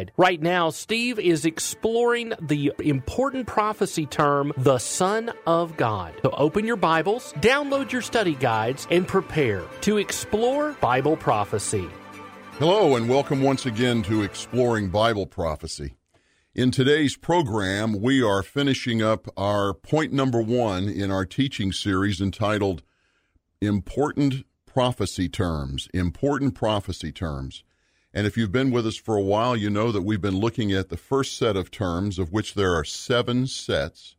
guide. Right now, Steve is exploring the important prophecy term, the Son of God. So open your Bibles, download your study guides, and prepare to explore Bible prophecy. Hello, and welcome once again to Exploring Bible Prophecy. In today's program, we are finishing up our point number one in our teaching series entitled Important Prophecy Terms. Important Prophecy Terms. And if you've been with us for a while, you know that we've been looking at the first set of terms, of which there are seven sets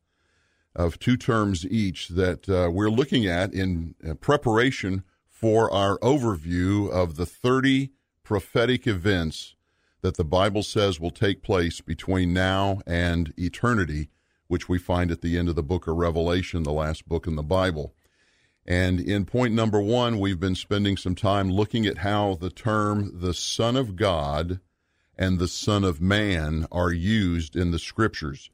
of two terms each that uh, we're looking at in uh, preparation for our overview of the 30 prophetic events that the Bible says will take place between now and eternity, which we find at the end of the book of Revelation, the last book in the Bible. And in point number one, we've been spending some time looking at how the term the Son of God and the Son of Man are used in the scriptures.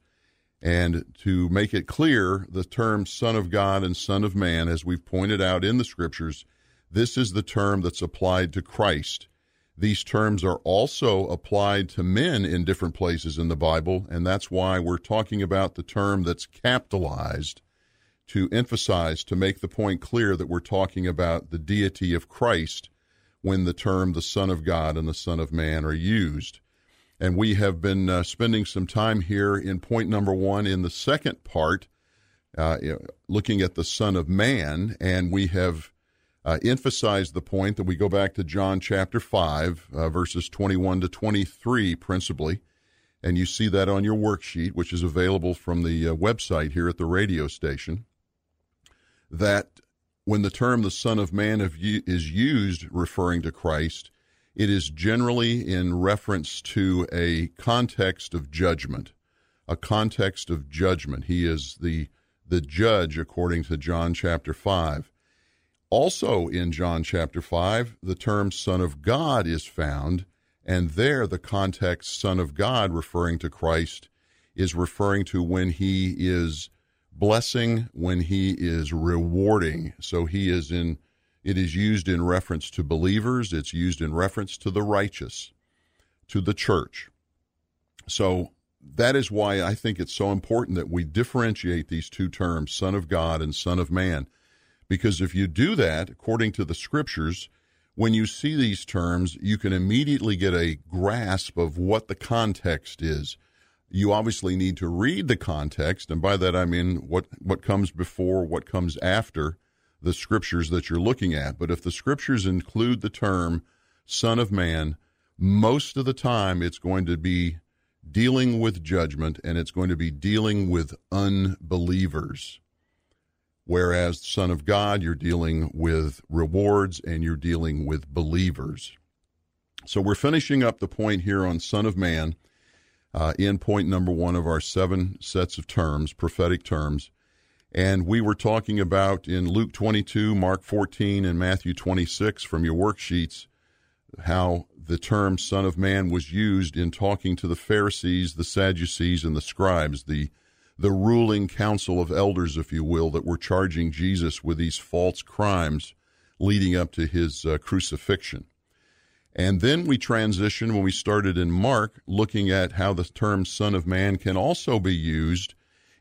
And to make it clear, the term Son of God and Son of Man, as we've pointed out in the scriptures, this is the term that's applied to Christ. These terms are also applied to men in different places in the Bible, and that's why we're talking about the term that's capitalized to emphasize, to make the point clear that we're talking about the deity of Christ when the term the Son of God and the Son of Man are used. And we have been uh, spending some time here in point number one in the second part, uh, looking at the Son of Man, and we have uh, emphasized the point that we go back to John chapter 5, uh, verses 21 to 23 principally. And you see that on your worksheet, which is available from the uh, website here at the radio station that when the term the Son of Man is used referring to Christ, it is generally in reference to a context of judgment, a context of judgment. He is the the judge according to John chapter 5. Also in John chapter 5, the term Son of God is found, and there the context Son of God referring to Christ is referring to when he is blessing when he is rewarding. So he is in, it is used in reference to believers, it's used in reference to the righteous, to the church. So that is why I think it's so important that we differentiate these two terms, Son of God and Son of Man. Because if you do that, according to the scriptures, when you see these terms, you can immediately get a grasp of what the context is you obviously need to read the context, and by that I mean what, what comes before, what comes after the scriptures that you're looking at. But if the scriptures include the term Son of Man, most of the time it's going to be dealing with judgment and it's going to be dealing with unbelievers. Whereas Son of God, you're dealing with rewards and you're dealing with believers. So we're finishing up the point here on Son of Man uh, in point number one of our seven sets of terms, prophetic terms. And we were talking about in Luke 22, Mark 14, and Matthew 26 from your worksheets how the term Son of Man was used in talking to the Pharisees, the Sadducees, and the scribes, the, the ruling council of elders, if you will, that were charging Jesus with these false crimes leading up to his uh, crucifixion. And then we transition when we started in Mark, looking at how the term Son of Man can also be used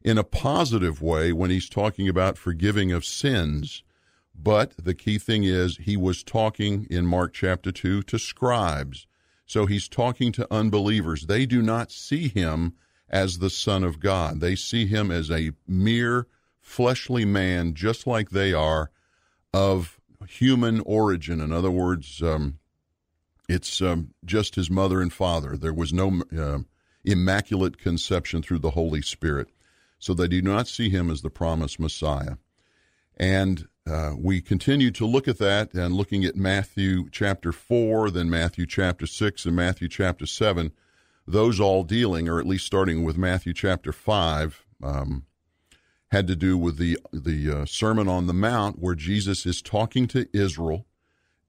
in a positive way when he's talking about forgiving of sins. But the key thing is he was talking in Mark chapter 2 to scribes. So he's talking to unbelievers. They do not see him as the Son of God. They see him as a mere fleshly man, just like they are, of human origin. In other words, um, it's um, just his mother and father. There was no uh, immaculate conception through the Holy Spirit. So they do not see him as the promised Messiah. And uh, we continue to look at that and looking at Matthew chapter 4, then Matthew chapter 6, and Matthew chapter 7. those all dealing, or at least starting with Matthew chapter 5, um, had to do with the, the uh, Sermon on the Mount, where Jesus is talking to Israel.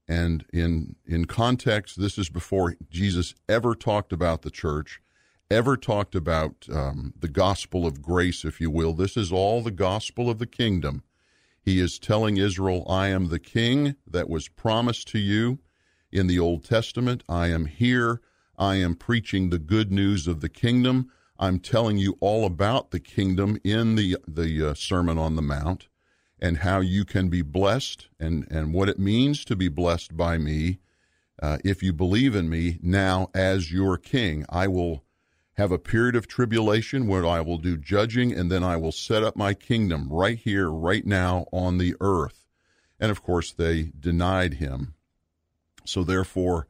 And in, in context, this is before Jesus ever talked about the church, ever talked about um, the gospel of grace, if you will. This is all the gospel of the kingdom. He is telling Israel, I am the king that was promised to you in the Old Testament. I am here. I am preaching the good news of the kingdom. I'm telling you all about the kingdom in the the uh, Sermon on the Mount and how you can be blessed and and what it means to be blessed by me uh, if you believe in me now as your king. I will have a period of tribulation where I will do judging and then I will set up my kingdom right here right now on the earth. And of course they denied him. So therefore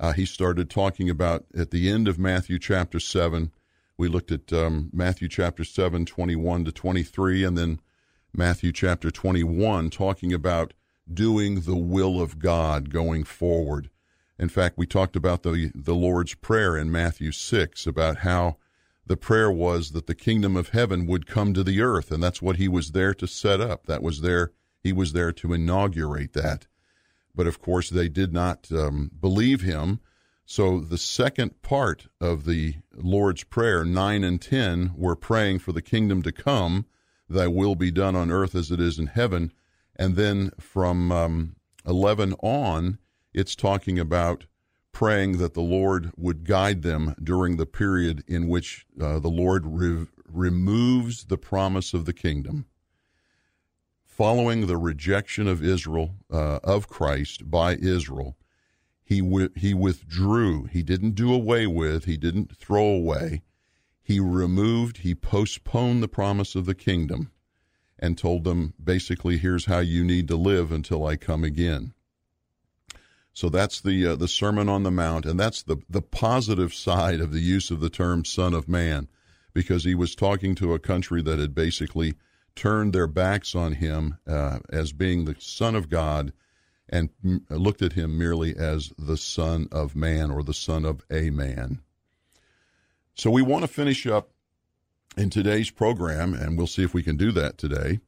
uh, he started talking about at the end of Matthew chapter 7 we looked at um, Matthew chapter 7, 21 to 23, and then Matthew chapter 21, talking about doing the will of God going forward. In fact, we talked about the, the Lord's Prayer in Matthew 6 about how the prayer was that the kingdom of heaven would come to the earth, and that's what he was there to set up. That was there, he was there to inaugurate that. But of course, they did not um, believe him so the second part of the Lord's Prayer, 9 and 10, we're praying for the kingdom to come, thy will be done on earth as it is in heaven. And then from um, 11 on, it's talking about praying that the Lord would guide them during the period in which uh, the Lord re- removes the promise of the kingdom. Following the rejection of Israel, uh, of Christ by Israel, he, he withdrew. He didn't do away with, he didn't throw away. He removed, he postponed the promise of the kingdom and told them basically, here's how you need to live until I come again. So that's the uh, the Sermon on the Mount, and that's the the positive side of the use of the term "Son of Man," because he was talking to a country that had basically turned their backs on him uh, as being the Son of God and looked at him merely as the Son of Man or the Son of a Man. So we want to finish up in today's program, and we'll see if we can do that today.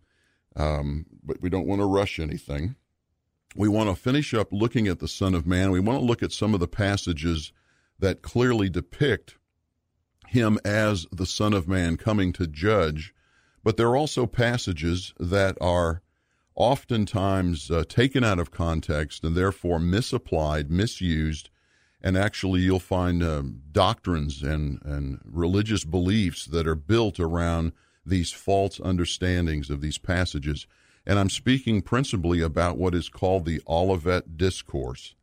Um, but we don't want to rush anything. We want to finish up looking at the Son of Man. We want to look at some of the passages that clearly depict him as the Son of Man coming to judge. But there are also passages that are oftentimes uh, taken out of context and therefore misapplied, misused, and actually you'll find uh, doctrines and, and religious beliefs that are built around these false understandings of these passages. And I'm speaking principally about what is called the Olivet Discourse.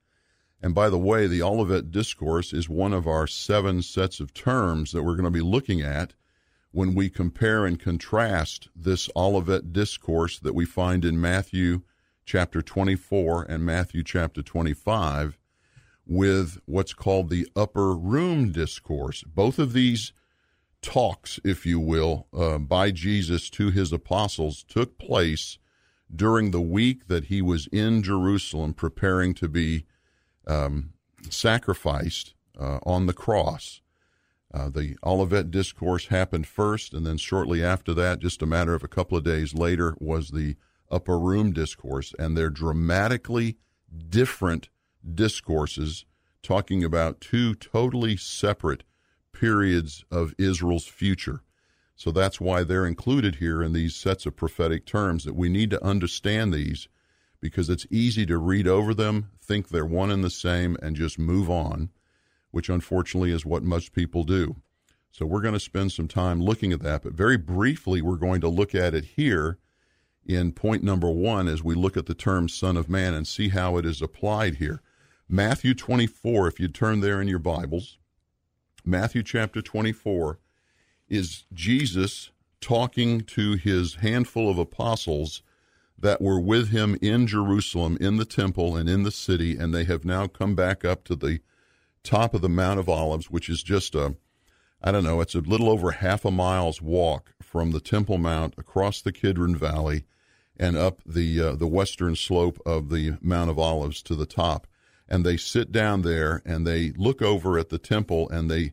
And by the way, the Olivet Discourse is one of our seven sets of terms that we're going to be looking at when we compare and contrast this Olivet discourse that we find in Matthew chapter 24 and Matthew chapter 25 with what's called the upper room discourse. Both of these talks, if you will, uh, by Jesus to his apostles took place during the week that he was in Jerusalem preparing to be um, sacrificed uh, on the cross. Uh, the Olivet Discourse happened first, and then shortly after that, just a matter of a couple of days later, was the Upper Room Discourse, and they're dramatically different discourses talking about two totally separate periods of Israel's future. So that's why they're included here in these sets of prophetic terms that we need to understand these because it's easy to read over them, think they're one and the same, and just move on which unfortunately is what most people do. So we're going to spend some time looking at that, but very briefly, we're going to look at it here in point number one as we look at the term Son of Man and see how it is applied here. Matthew 24, if you turn there in your Bibles, Matthew chapter 24 is Jesus talking to his handful of apostles that were with him in Jerusalem, in the temple, and in the city, and they have now come back up to the top of the Mount of Olives, which is just a, I don't know, it's a little over half a mile's walk from the Temple Mount across the Kidron Valley and up the uh, the western slope of the Mount of Olives to the top. And they sit down there and they look over at the temple and they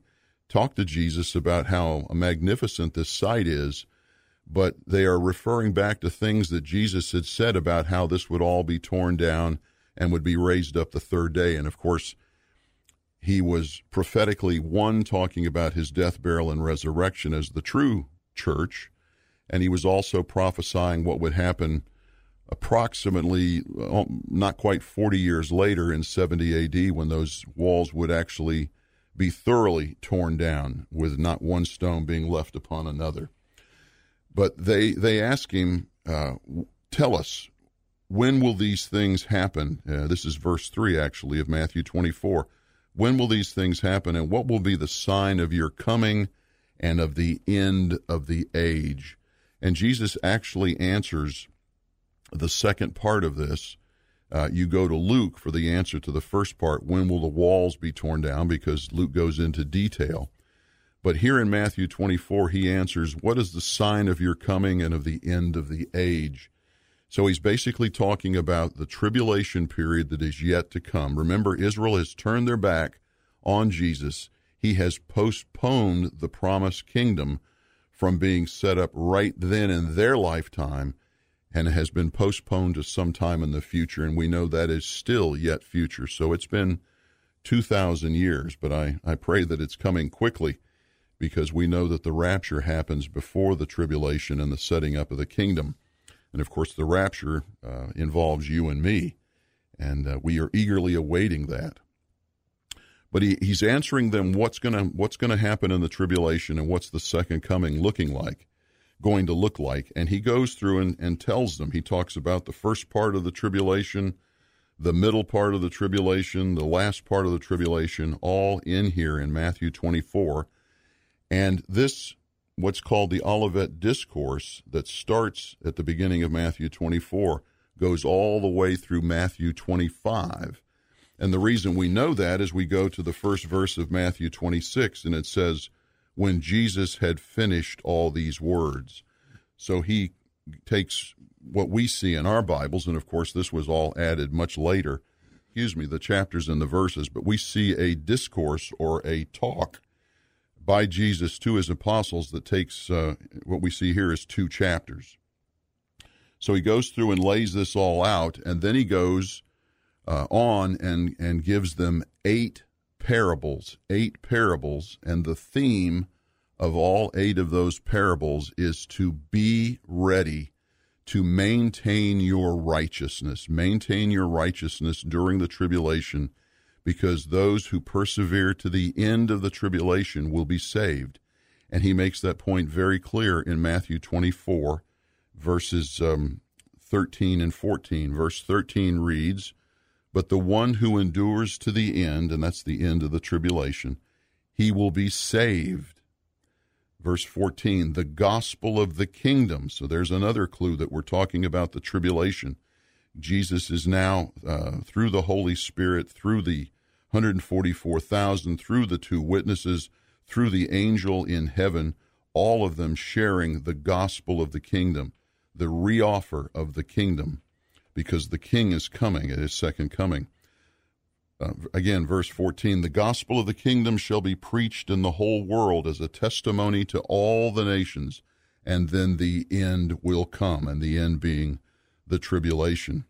talk to Jesus about how magnificent this site is, but they are referring back to things that Jesus had said about how this would all be torn down and would be raised up the third day. And of course, he was prophetically one talking about his death, burial, and resurrection as the true church, and he was also prophesying what would happen approximately uh, not quite 40 years later in 70 AD when those walls would actually be thoroughly torn down with not one stone being left upon another. But they they ask him, uh, tell us, when will these things happen? Uh, this is verse 3 actually of Matthew 24. When will these things happen and what will be the sign of your coming and of the end of the age? And Jesus actually answers the second part of this. Uh, you go to Luke for the answer to the first part when will the walls be torn down? Because Luke goes into detail. But here in Matthew 24, he answers, What is the sign of your coming and of the end of the age? So he's basically talking about the tribulation period that is yet to come. Remember, Israel has turned their back on Jesus. He has postponed the promised kingdom from being set up right then in their lifetime and has been postponed to some time in the future. And we know that is still yet future. So it's been 2,000 years, but I, I pray that it's coming quickly because we know that the rapture happens before the tribulation and the setting up of the kingdom. And of course, the rapture uh, involves you and me, and uh, we are eagerly awaiting that. But he, he's answering them what's going to what's going to happen in the tribulation and what's the second coming looking like going to look like. And he goes through and, and tells them, he talks about the first part of the tribulation, the middle part of the tribulation, the last part of the tribulation, all in here in Matthew 24. And this, what's called the Olivet Discourse, that starts at the beginning of Matthew 24, goes all the way through Matthew 25. And the reason we know that is we go to the first verse of Matthew 26, and it says, when Jesus had finished all these words. So he takes what we see in our Bibles, and of course, this was all added much later, excuse me, the chapters and the verses, but we see a discourse or a talk by Jesus to his apostles that takes uh, what we see here is two chapters. So he goes through and lays this all out, and then he goes uh, on and, and gives them eight parables, eight parables, and the theme of all eight of those parables is to be ready to maintain your righteousness, maintain your righteousness during the tribulation, because those who persevere to the end of the tribulation will be saved. And he makes that point very clear in Matthew 24, verses um, 13 and 14. Verse 13 reads, but the one who endures to the end, and that's the end of the tribulation, he will be saved. Verse 14, the gospel of the kingdom. So there's another clue that we're talking about the tribulation. Jesus is now, uh, through the Holy Spirit, through the 144,000, through the two witnesses, through the angel in heaven, all of them sharing the gospel of the kingdom, the reoffer of the kingdom because the king is coming at his second coming. Uh, again, verse 14 the gospel of the kingdom shall be preached in the whole world as a testimony to all the nations, and then the end will come, and the end being the tribulation.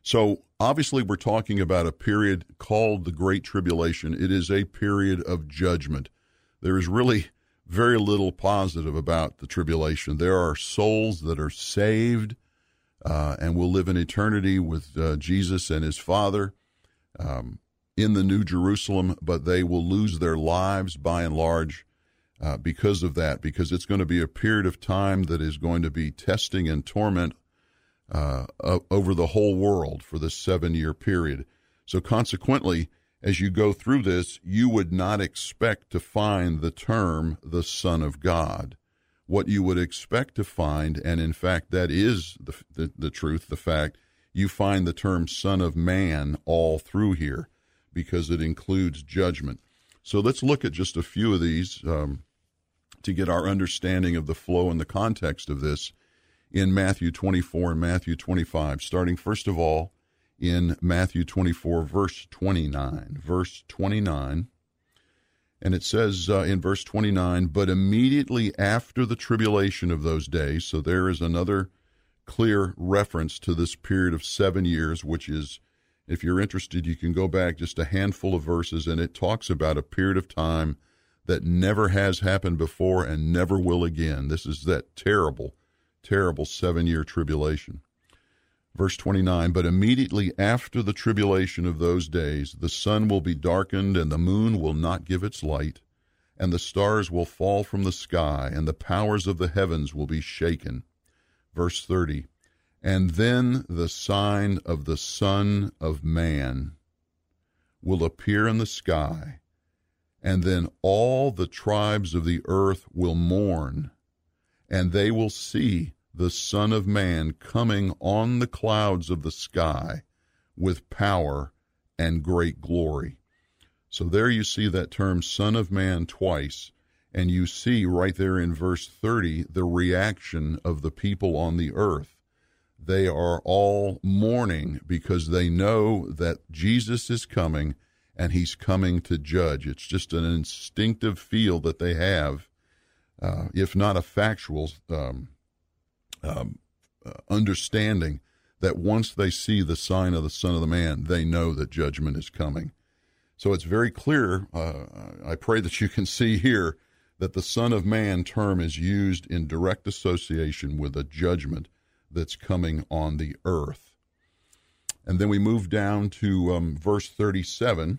So, obviously, we're talking about a period called the Great Tribulation. It is a period of judgment. There is really very little positive about the tribulation. There are souls that are saved uh, and will live in eternity with uh, Jesus and his Father um, in the New Jerusalem, but they will lose their lives by and large uh, because of that, because it's going to be a period of time that is going to be testing and torment uh, over the whole world for this seven year period. So, consequently, as you go through this, you would not expect to find the term the Son of God what you would expect to find, and in fact, that is the, the, the truth, the fact, you find the term Son of Man all through here because it includes judgment. So let's look at just a few of these um, to get our understanding of the flow and the context of this in Matthew 24 and Matthew 25, starting first of all in Matthew 24, verse 29. Verse 29 And it says uh, in verse 29 But immediately after the tribulation of those days, so there is another clear reference to this period of seven years, which is, if you're interested, you can go back just a handful of verses, and it talks about a period of time that never has happened before and never will again. This is that terrible, terrible seven year tribulation. Verse 29 But immediately after the tribulation of those days, the sun will be darkened, and the moon will not give its light, and the stars will fall from the sky, and the powers of the heavens will be shaken. Verse 30 And then the sign of the Son of Man will appear in the sky and then all the tribes of the earth will mourn, and they will see the Son of Man coming on the clouds of the sky with power and great glory. So there you see that term Son of Man twice, and you see right there in verse 30 the reaction of the people on the earth. They are all mourning because they know that Jesus is coming and he's coming to judge. It's just an instinctive feel that they have, uh, if not a factual um, um, uh, understanding, that once they see the sign of the Son of the Man, they know that judgment is coming. So it's very clear. Uh, I pray that you can see here that the Son of Man term is used in direct association with a judgment that's coming on the earth. And then we move down to um, verse 37.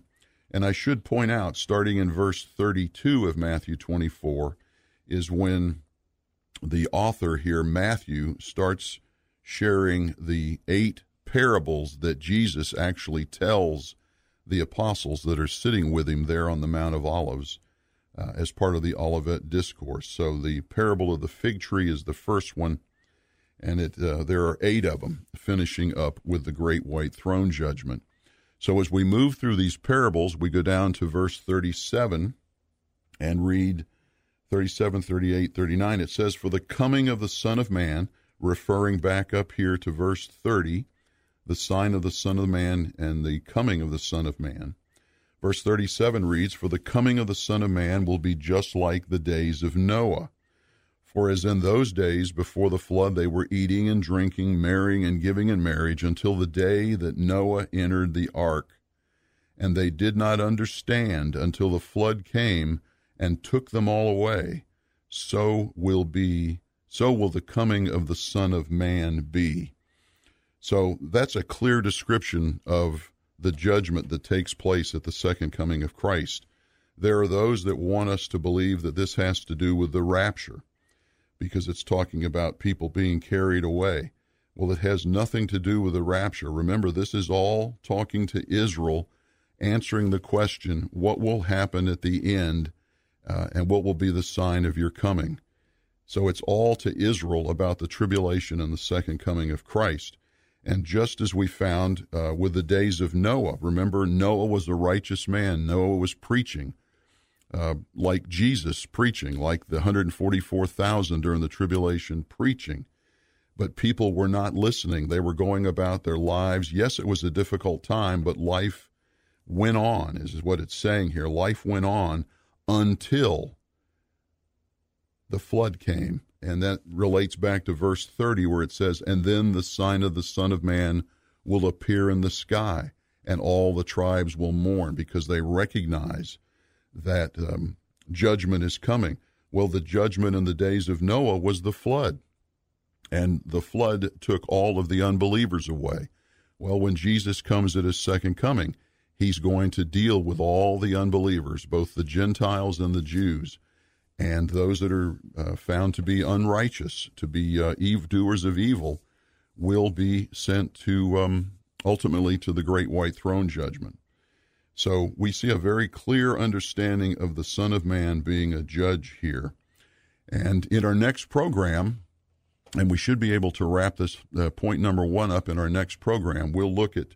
And I should point out, starting in verse 32 of Matthew 24, is when the author here, Matthew, starts sharing the eight parables that Jesus actually tells the apostles that are sitting with him there on the Mount of Olives uh, as part of the Olivet Discourse. So the parable of the fig tree is the first one and it uh, there are eight of them, finishing up with the great white throne judgment. So as we move through these parables, we go down to verse 37 and read 37, 38, 39. It says, For the coming of the Son of Man, referring back up here to verse 30, the sign of the Son of Man and the coming of the Son of Man. Verse 37 reads, For the coming of the Son of Man will be just like the days of Noah. For as in those days before the flood they were eating and drinking, marrying and giving in marriage, until the day that Noah entered the ark. And they did not understand until the flood came and took them all away. So will be so will the coming of the Son of Man be. So that's a clear description of the judgment that takes place at the second coming of Christ. There are those that want us to believe that this has to do with the rapture because it's talking about people being carried away. Well, it has nothing to do with the rapture. Remember, this is all talking to Israel, answering the question, what will happen at the end, uh, and what will be the sign of your coming? So it's all to Israel about the tribulation and the second coming of Christ. And just as we found uh, with the days of Noah, remember, Noah was a righteous man, Noah was preaching. Uh, like Jesus preaching, like the 144,000 during the tribulation preaching. But people were not listening. They were going about their lives. Yes, it was a difficult time, but life went on, is what it's saying here. Life went on until the flood came. And that relates back to verse 30, where it says, And then the sign of the Son of Man will appear in the sky, and all the tribes will mourn because they recognize that um, judgment is coming. Well, the judgment in the days of Noah was the flood, and the flood took all of the unbelievers away. Well, when Jesus comes at his second coming, he's going to deal with all the unbelievers, both the Gentiles and the Jews, and those that are uh, found to be unrighteous, to be uh, evildoers of evil, will be sent to um, ultimately to the great white throne judgment. So we see a very clear understanding of the Son of Man being a judge here. And in our next program, and we should be able to wrap this uh, point number one up in our next program, we'll look at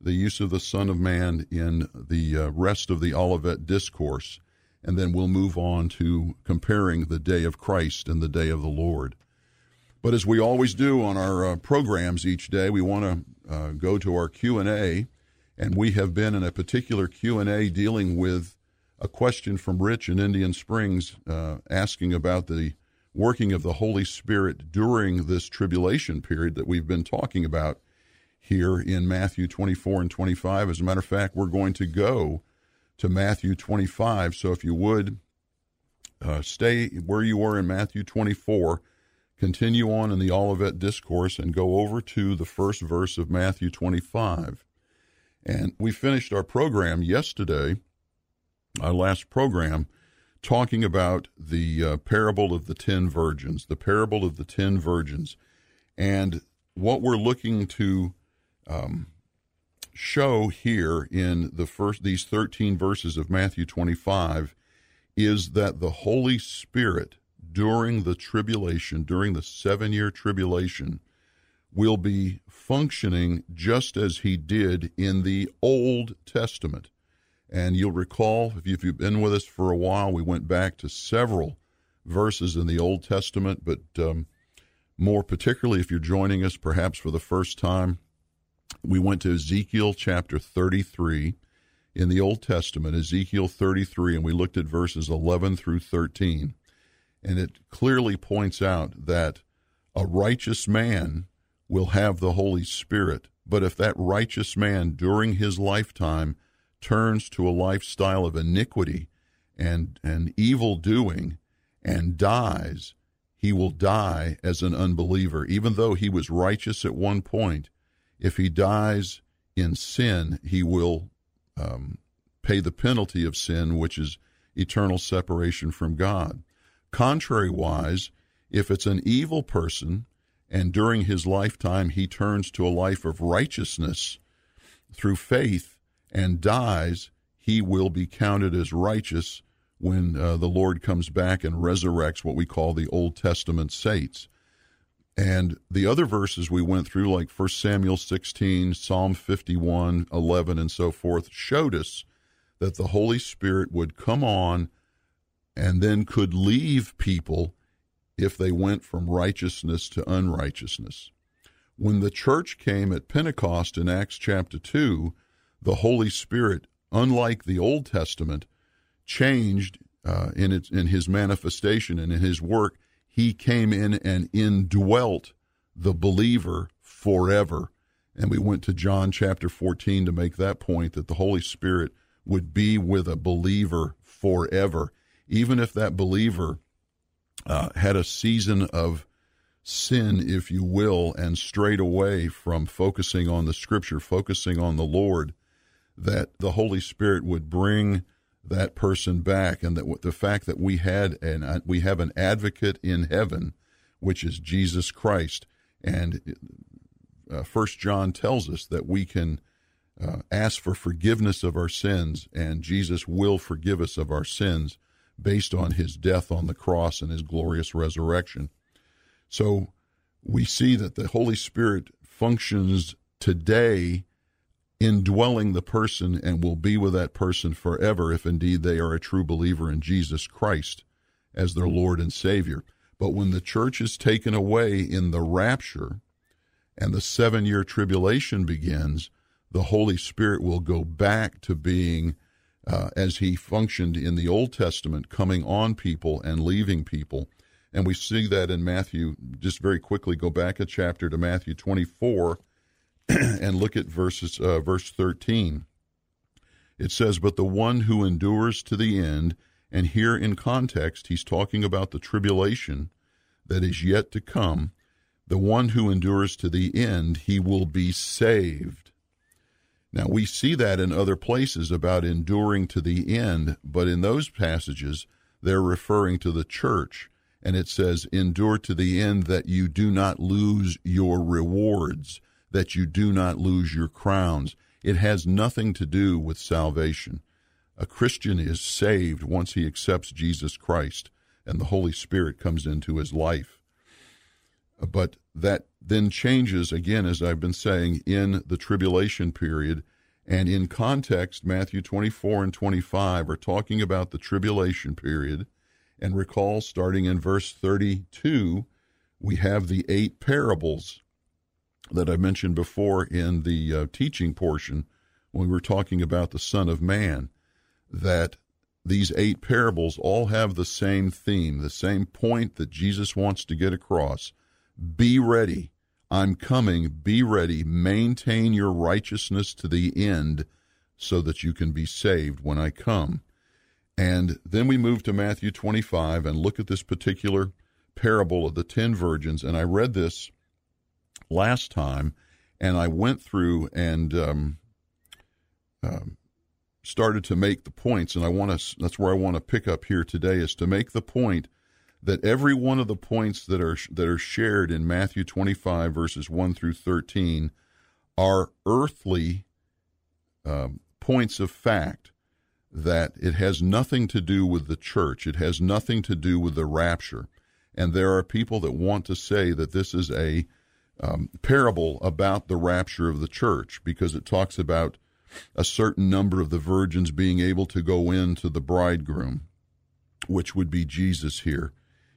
the use of the Son of Man in the uh, rest of the Olivet Discourse, and then we'll move on to comparing the day of Christ and the day of the Lord. But as we always do on our uh, programs each day, we want to uh, go to our Q and A and we have been in a particular Q&A dealing with a question from Rich in Indian Springs uh, asking about the working of the Holy Spirit during this tribulation period that we've been talking about here in Matthew 24 and 25. As a matter of fact, we're going to go to Matthew 25. So if you would uh, stay where you were in Matthew 24, continue on in the Olivet Discourse, and go over to the first verse of Matthew 25. And we finished our program yesterday, our last program, talking about the uh, parable of the ten virgins, the parable of the ten virgins. And what we're looking to um, show here in the first these 13 verses of Matthew 25 is that the Holy Spirit during the tribulation, during the seven year tribulation, will be functioning just as he did in the Old Testament. And you'll recall, if you've been with us for a while, we went back to several verses in the Old Testament, but um, more particularly if you're joining us perhaps for the first time, we went to Ezekiel chapter 33 in the Old Testament, Ezekiel 33, and we looked at verses 11 through 13. And it clearly points out that a righteous man will have the Holy Spirit, but if that righteous man during his lifetime turns to a lifestyle of iniquity and, and evil doing and dies, he will die as an unbeliever. Even though he was righteous at one point, if he dies in sin, he will um, pay the penalty of sin, which is eternal separation from God. Contrariwise, if it's an evil person and during his lifetime he turns to a life of righteousness through faith and dies, he will be counted as righteous when uh, the Lord comes back and resurrects what we call the Old Testament saints. And the other verses we went through, like 1 Samuel 16, Psalm 51, 11, and so forth, showed us that the Holy Spirit would come on and then could leave people if they went from righteousness to unrighteousness. When the church came at Pentecost in Acts chapter 2, the Holy Spirit, unlike the Old Testament, changed uh, in, its, in his manifestation and in his work he came in and indwelt the believer forever. And we went to John chapter 14 to make that point that the Holy Spirit would be with a believer forever. Even if that believer uh, had a season of sin, if you will, and strayed away from focusing on the scripture, focusing on the Lord, that the Holy Spirit would bring that person back, and that the fact that we had and uh, we have an advocate in heaven, which is Jesus Christ, and uh, First John tells us that we can uh, ask for forgiveness of our sins, and Jesus will forgive us of our sins based on His death on the cross and His glorious resurrection. So we see that the Holy Spirit functions today indwelling the person and will be with that person forever if indeed they are a true believer in Jesus Christ as their Lord and Savior. But when the church is taken away in the rapture and the seven year tribulation begins, the Holy Spirit will go back to being uh, as he functioned in the Old Testament, coming on people and leaving people. And we see that in Matthew. Just very quickly, go back a chapter to Matthew 24 and look at verses uh, verse 13. It says, "But the one who endures to the end," and here in context he's talking about the tribulation that is yet to come. The one who endures to the end, he will be saved. Now we see that in other places about enduring to the end, but in those passages they're referring to the church and it says endure to the end that you do not lose your rewards that you do not lose your crowns. It has nothing to do with salvation. A Christian is saved once he accepts Jesus Christ and the Holy Spirit comes into his life. But that then changes again, as I've been saying, in the tribulation period. And in context, Matthew 24 and 25 are talking about the tribulation period. And recall, starting in verse 32, we have the eight parables that I mentioned before in the uh, teaching portion when we were talking about the Son of Man, that these eight parables all have the same theme, the same point that Jesus wants to get across. Be ready. I'm coming. Be ready. Maintain your righteousness to the end so that you can be saved when I come. And then we move to Matthew 25 and look at this particular parable of the ten virgins. And I read this last time, and I went through and um, um, started to make the points. And I want to. That's where I want to pick up here today is to make the point that every one of the points that are that are shared in Matthew 25 verses 1 through 13 are earthly um, points of fact that it has nothing to do with the church. It has nothing to do with the rapture. And there are people that want to say that this is a um, parable about the rapture of the church because it talks about a certain number of the virgins being able to go into the bridegroom, which would be Jesus here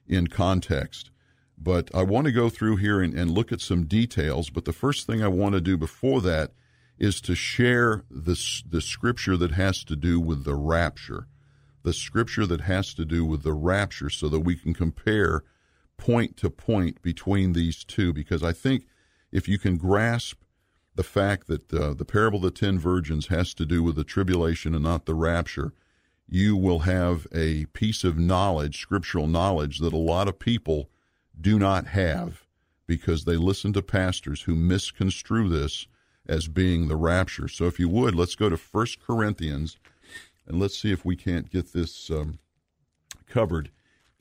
in context. But I want to go through here and, and look at some details. But the first thing I want to do before that is to share the, the scripture that has to do with the rapture, the scripture that has to do with the rapture, so that we can compare point to point between these two. Because I think if you can grasp the fact that uh, the parable of the ten virgins has to do with the tribulation and not the rapture, you will have a piece of knowledge, scriptural knowledge, that a lot of people do not have because they listen to pastors who misconstrue this as being the rapture. So if you would, let's go to First Corinthians and let's see if we can't get this um, covered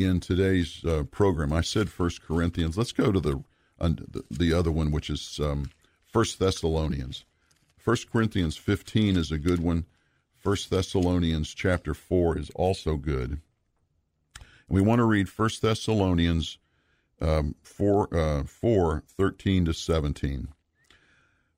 in today's uh, program. I said First Corinthians. Let's go to the uh, the other one, which is um, First Thessalonians. First Corinthians 15 is a good one. First Thessalonians chapter 4 is also good. And we want to read First Thessalonians um, 4, uh, 4 13 to 17.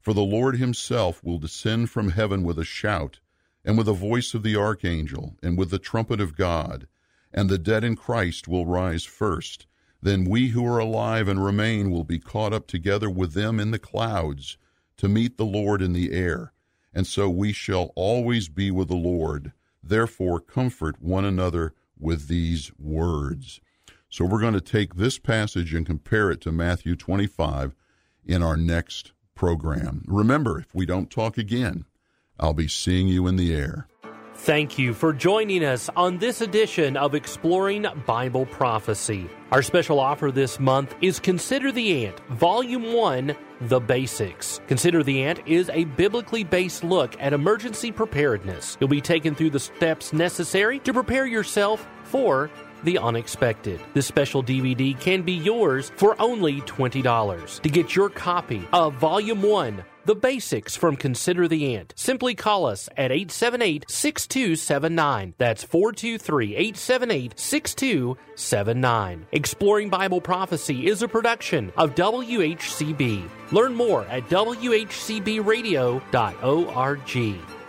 For the Lord himself will descend from heaven with a shout, and with the voice of the archangel, and with the trumpet of God, and the dead in Christ will rise first. Then we who are alive and remain will be caught up together with them in the clouds to meet the Lord in the air, and so we shall always be with the Lord. Therefore, comfort one another with these words. So we're going to take this passage and compare it to Matthew 25 in our next program. Remember, if we don't talk again, I'll be seeing you in the air. Thank you for joining us on this edition of Exploring Bible Prophecy. Our special offer this month is Consider the Ant, Volume 1 The Basics. Consider the Ant is a biblically based look at emergency preparedness. You'll be taken through the steps necessary to prepare yourself for the unexpected. This special DVD can be yours for only $20. To get your copy of Volume 1, The Basics from Consider the Ant, simply call us at 878 6279. That's 423 878 6279. Exploring Bible Prophecy is a production of WHCB. Learn more at WHCBradio.org.